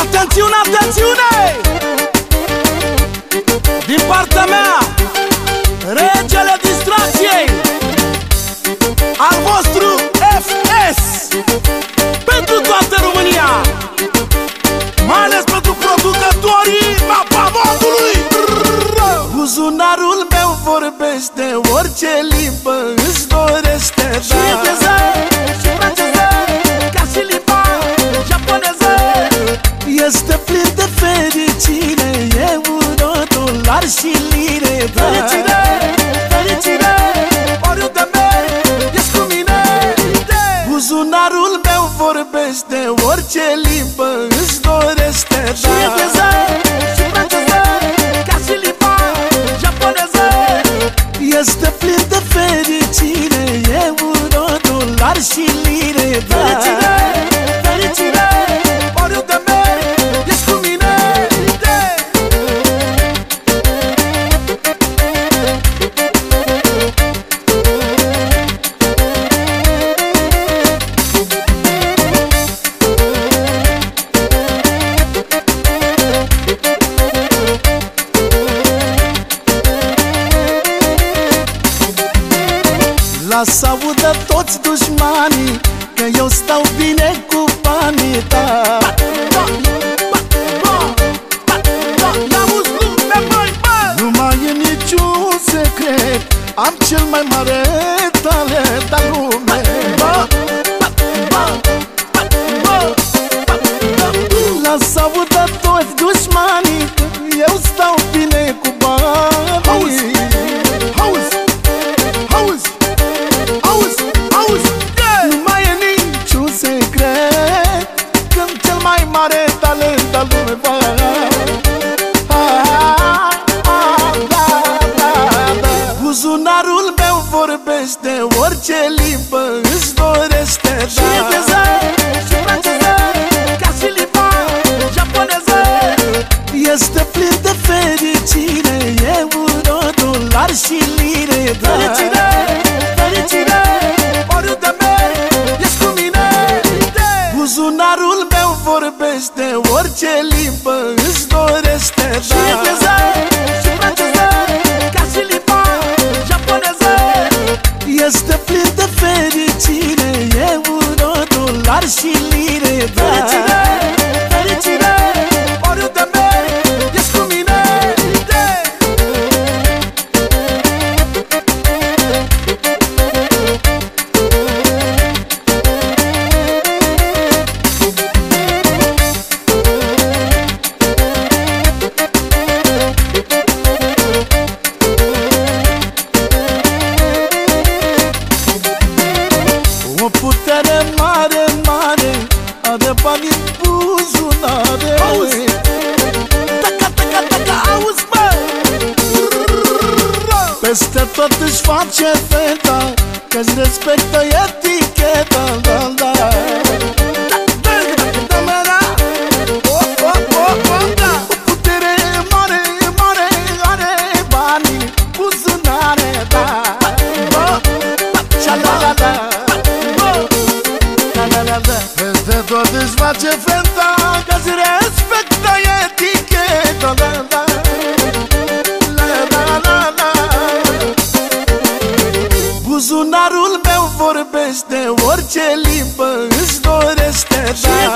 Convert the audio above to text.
Atențiune, atențiune! Din partea mea Regele distracției Al vostru FS Pentru toată România Mai ales pentru producătorii Mapamodului Buzunarul meu vorbește Orice limbă Buzunarul meu vorbește Orice limbă îți dorește Și engleză, și franceză Lasă audă toți dușmanii Că eu stau bine cu banii ta Nu mai e niciun secret Am cel mai mare talent al lume Lasă audă toți dușmanii Orice limbă îți dorește Și engleză, și franceză Ca și limba japoneză. Este plin de fericire Euro, dolar și lire da. Fericire, fericire Oriunde merg, ești cu mine Buzunarul meu vorbește Orice limbă îți dorește Și engleză, Peste tot își face feta Că-ți respectă eticheta da, da. O meu vorbește Orice limbă îți dorește Și da. engleză, și